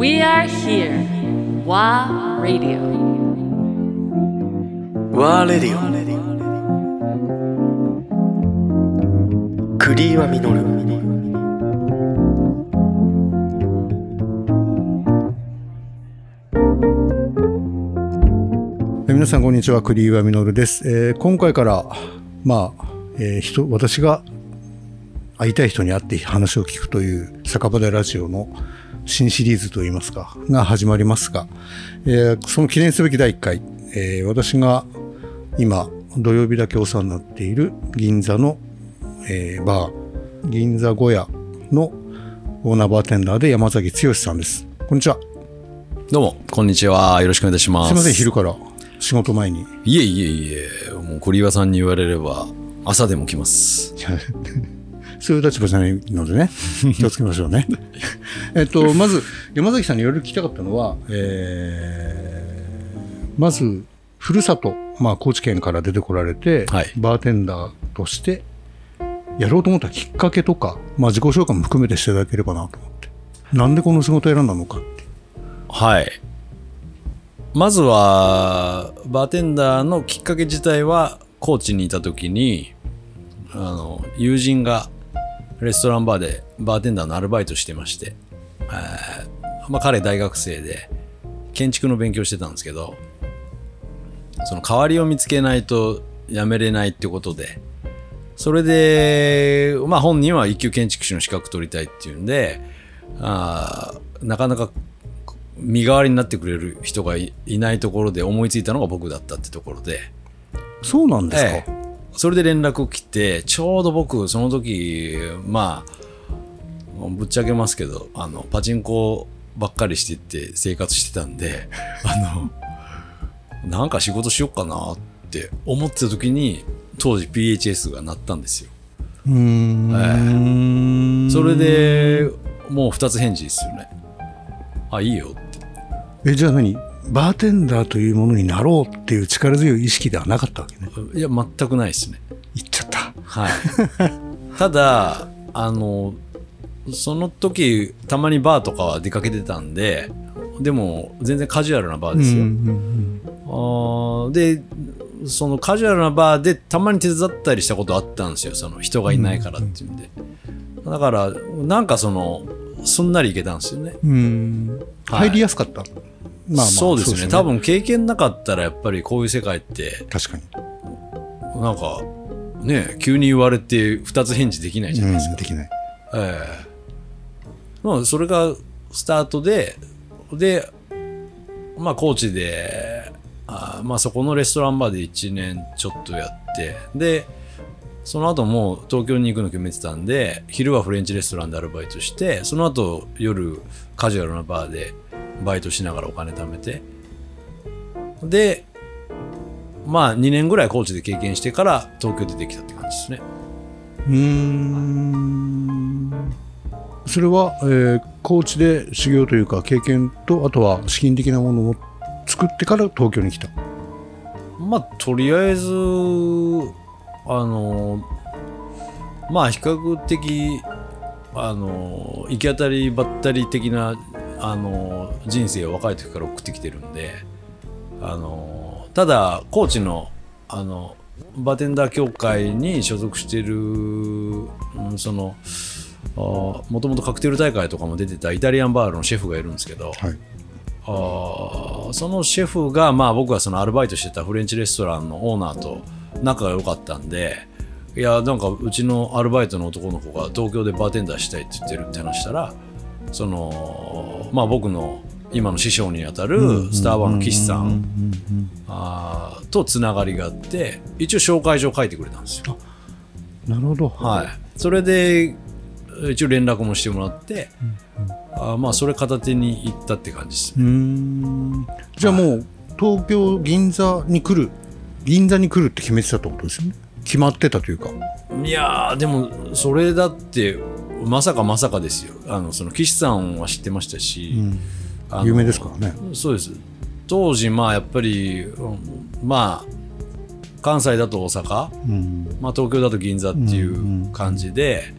We are here. WA Radio. ワーレディオクリーはミノルえー皆さんこんにちはクリーワミノルです、えー今回からまあ、えー人私が会いたい人に会って話を聞くという酒場でラジオの新シリーズといいますかが始まりますが、えーその記念すべき第1回、えー私が今土曜日だけお世話になっている銀座の、えーバー銀座小屋のオーナーバーテンダーで山崎剛さんですこんにちはどうも、こんにちは。よろしくお願いします。すいません昼から仕事前にいえいえいえ、もう、栗岩さんに言われれば、朝でも来ます。そういう立場じゃないのでね、気をつけましょうね。えっと、まず、山崎さんにいろいろ聞きたかったのは、えーまず、ふるさと、まあ、高知県から出てこられて、はいバーテンダーとして、やろうと思ったきっかけとか、まあ、自己紹介も含めてしていただければなと思って。なんでこの仕事を選んだのかって。はい。まずは、バーテンダーのきっかけ自体は、高知にいた時に、あの、友人が、レストランバーでバーテンダーのアルバイトしてまして、えーまあ、彼大学生で、建築の勉強してたんですけど、その代わりを見つけないと辞めれないってことで、それで、まあ本人は一級建築士の資格取りたいっていうんで、あーなかなか身代わりになってくれる人がいいないところで思いついたのが僕だったってところで、そうなんですか、ええそれで連絡来て、ちょうど僕、その時、まあ、ぶっちゃけますけど、あの、パチンコばっかりしてって生活してたんで、あの、なんか仕事しよっかなって思ってた時に、当時 PHS が鳴ったんですよ。うーん。それで、もう二つ返事ですよね。あ、いいよって。え、じゃあ何？バーテンダーというものになろうっていう力強い意識ではなかったわけね。いや、全くないですね。言っちゃった。はい。ただ、あの、その時、たまにバーとかは出かけてたんで、でも、全然カジュアルなバーですよ。あーで、そのカジュアルなバーでたまに手伝ったりしたことあったんですよ。その人がいないからっていうんで。だから、なんかその、すんなりいけたんですよね。うん。はい入りやすかった？まあまあそうですね。多。分経験なかったらやっぱりこういう世界って、確かに。なんか、ね、急に言われて二つ返事できないじゃないですかうん、。できない。ええまあ、それがスタートで、で、まあ、高知で、あまあ、そこのレストランバーで1年ちょっとやって、で、その後もう東京に行くの決めてたんで、昼はフレンチレストランでアルバイトして、その後夜カジュアルなバーでバイトしながらお金貯めて、で、まあ2年ぐらい高知で経験してから東京出てきたって感じですね。うーん。それは、えー、高知で修行というか経験と、あとは資金的なものを作ってから東京に来た？まあ、とりあえず、あの、まあ、比較的、あの、行き当たりばったり的な、あの、人生を若い時から送ってきてるんで、あの、ただ、高知の、あの、バーテンダー協会に所属してる、うんその、もともとカクテル大会とかも出てたイタリアンバーのシェフがいるんですけど、はい。あーそのシェフが、まあ、僕はそのアルバイトしてたフレンチレストランのオーナーと仲が良かったんでいやなんかうちのアルバイトの男の子が東京でバーテンダーしたいって言ってるって話したらその、まあ、僕の今の師匠にあたるスターバーの岸さんとつながりがあって一応紹介状書いてくれたんですよ。なるほど。はい、それで一応連絡もしてもらって、あーまあそれ片手に行ったって感じですうーん。じゃあもう、東京、銀座に来る、銀座に来るって決めてたってことですよね。決まってたというか。いやーでもそれだってまさかまさかですよあのその岸さんは知ってましたし、あの有名ですからね。そうです当時まあやっぱり、うんまあ関西だと大阪、うん。まあ、東京だと銀座っていう感じで、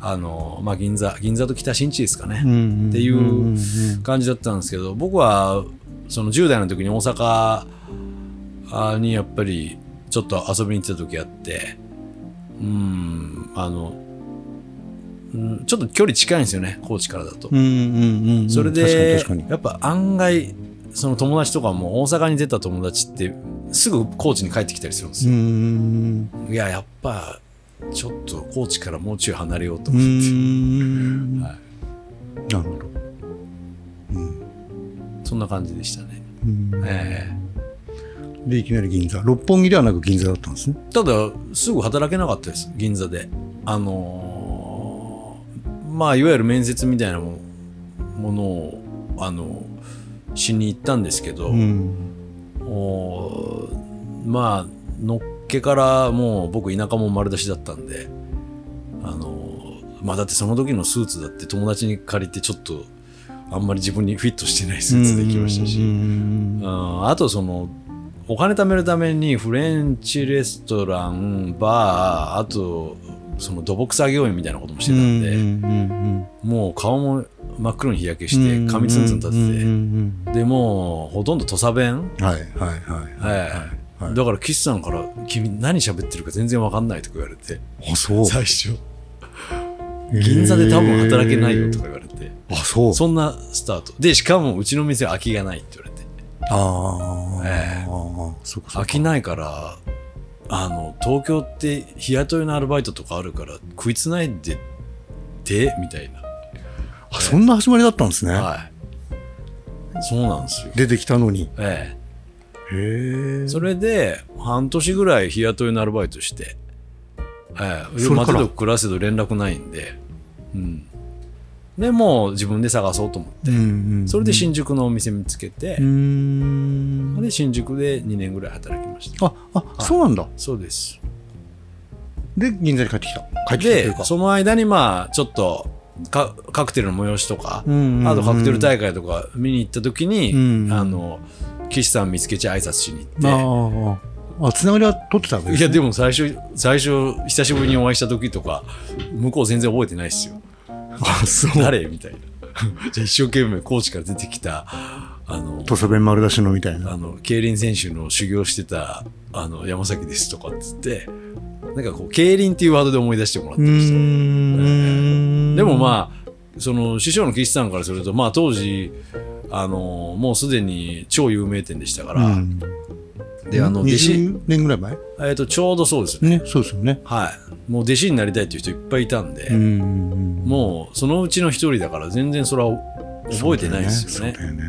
あの、まあ、銀座、銀座と北新地ですかね。んっていう感じだったんですけど、僕は、その10代の時に大阪あにやっぱりちょっと遊びに行ってた時あって、うん、あの、うんちょっと距離近いんですよね、高知からだと。うんうんうんうん。それでやっぱ案外その友達とかも大阪に出た友達ってすぐ高知に帰ってきたりするんですよ、んいややっぱちょっと高知からもうちょい離れようとう思って、んはなるほど。そんな感じでしたね、うん。えでいきなり銀座。六本木ではなく銀座だったんですね。えただすぐ働けなかったです銀座で。あのーまあいわゆる面接みたいなもものをあのしに行ったんですけど、うん。おまあのっけからもう僕田舎も丸出しだったんであのまあだってその時のスーツだって友達に借りてちょっとあんまり自分にフィットしてないスーツできましたし、うんうんあとそのお金貯めるためにフレンチレストランバーあとその土木作業員みたいなこともしてたんで、うんもう顔も真っ黒に日焼けして髪ツンツン立てて、でもうほとんど土佐弁。てはいはいはい。はいはい。だから岸さんから「君何喋ってるか全然わかんない」とか言われてあそう。最初。銀座で多分働けないよとか言われて。あそう。そんなスタート。でしかもうちの店は空きがないって言われてああ、ええ。そうかそうか。空きないからあの東京って日雇いのアルバイトとかあるから食いつないでてみたいな。あそんな始まりだったんですね、はい。そうなんですよ。出てきたのに。えへええ。それで半年ぐらい日雇いのアルバイトしてええ。それから？待てど暮らせど連絡ないんでうんでもう自分で探そうと思って。うんうんそれで新宿のお店見つけて。で新宿で2年ぐらい働きました。ああそうなんだ。そうです。で銀座に帰ってきた。帰ってきたでか。その間にまあちょっとカカクテルの催しとか、うんうんうん。あとカクテル大会とか見に行った時に、うんあの岸さん見つけちゃ挨拶しに行っあああつながりは取ってたわけていやでも最初最初久しぶりにお会いした時とか向こう全然覚えてないですよあそう。誰？みたいな。じゃあ一生懸命コーチから出てきたあの土佐弁丸出しのみたいな。あの競輪選手の修行してたあの山崎ですとかっつってなんかこう競輪っていうワードで思い出してもらってうる人ーん。でもまあその師匠の岸さんからするとまあ当時あのもうすでに超有名店でしたから、うん。であの弟子、20年ぐらい前？えー、とちょうどそうですね。ねそうですよね。はいもう弟子になりたいっていう人いっぱいいたんで、うん。もうそのうちの一人だから全然それは覚えてないですよね。そうだよね。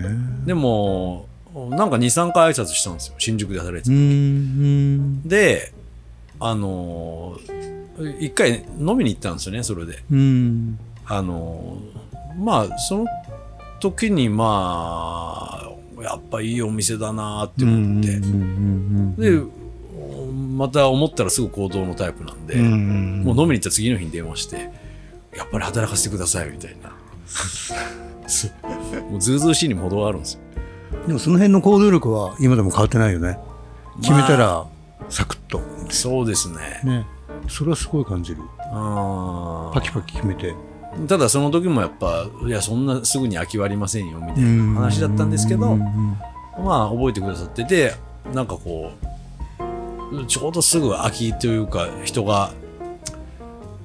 でもなんか23回挨拶したんですよ。新宿で働いてた、うん。うん。であのー一回飲みに行ったんですよねそれで。うん。あのまあその時にまあやっぱいいお店だなって思って、でまた思ったらすぐ行動のタイプなんで、もう飲みに行った次の日に電話してやっぱり働かせてくださいみたいな。もうずうずうしいにも程があるんですよ。でもその辺の行動力は今でも変わってないよね。決めたらサクッと。そうですね。ね。それはすごい感じる。あパキパキ決めて。ーただその時もやっぱいやそんなすぐに空きはありませんよみたいな話だったんですけど、まあ覚えてくださっててなんかこうちょうどすぐ空きというか人が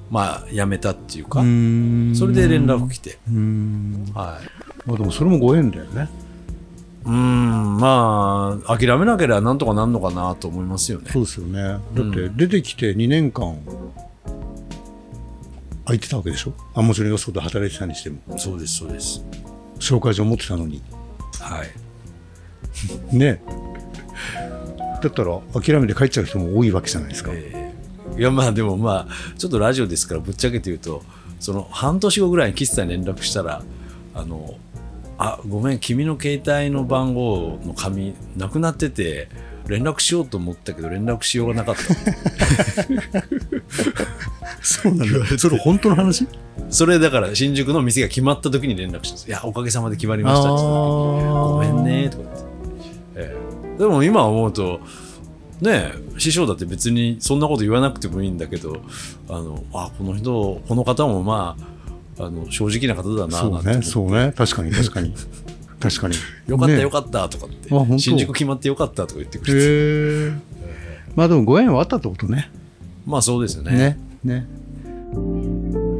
まあ辞めたっていうか、うん。それで連絡来て、うん。はい。まあでもそれもご縁だよね。うん。まあ諦めなければなんとかなんのかなと思いますよね。そうですよね。だって出てきて2年間空いてたわけでしょ？あもちろんよそで働いてたにしても。そうですそうです。紹介状持ってたのに。はい、ねだったら諦めて帰っちゃう人も多いわけじゃないですか、えーいやまあでもまあちょっとラジオですからぶっちゃけて言うとその半年後ぐらいに岸さんに連絡したらあのあごめん君の携帯の番号の紙なくなってて連絡しようと思ったけど連絡しようがなかった。そうなんだ。それ本当の話？それだから新宿の店が決まった時に連絡したんです。いやおかげさまで決まりましたって言ったごめんねとか言って、ええでも今思うとね師匠だって別にそんなこと言わなくてもいいんだけどあのあこの人この方もまああの正直な方だなそうね、そうね。確かに、確かに。確かに。よかったねよかったとかって、新宿決まってよかったとか言ってくれて。まあでもご縁はあったってことね。まあそうですよねね。ね。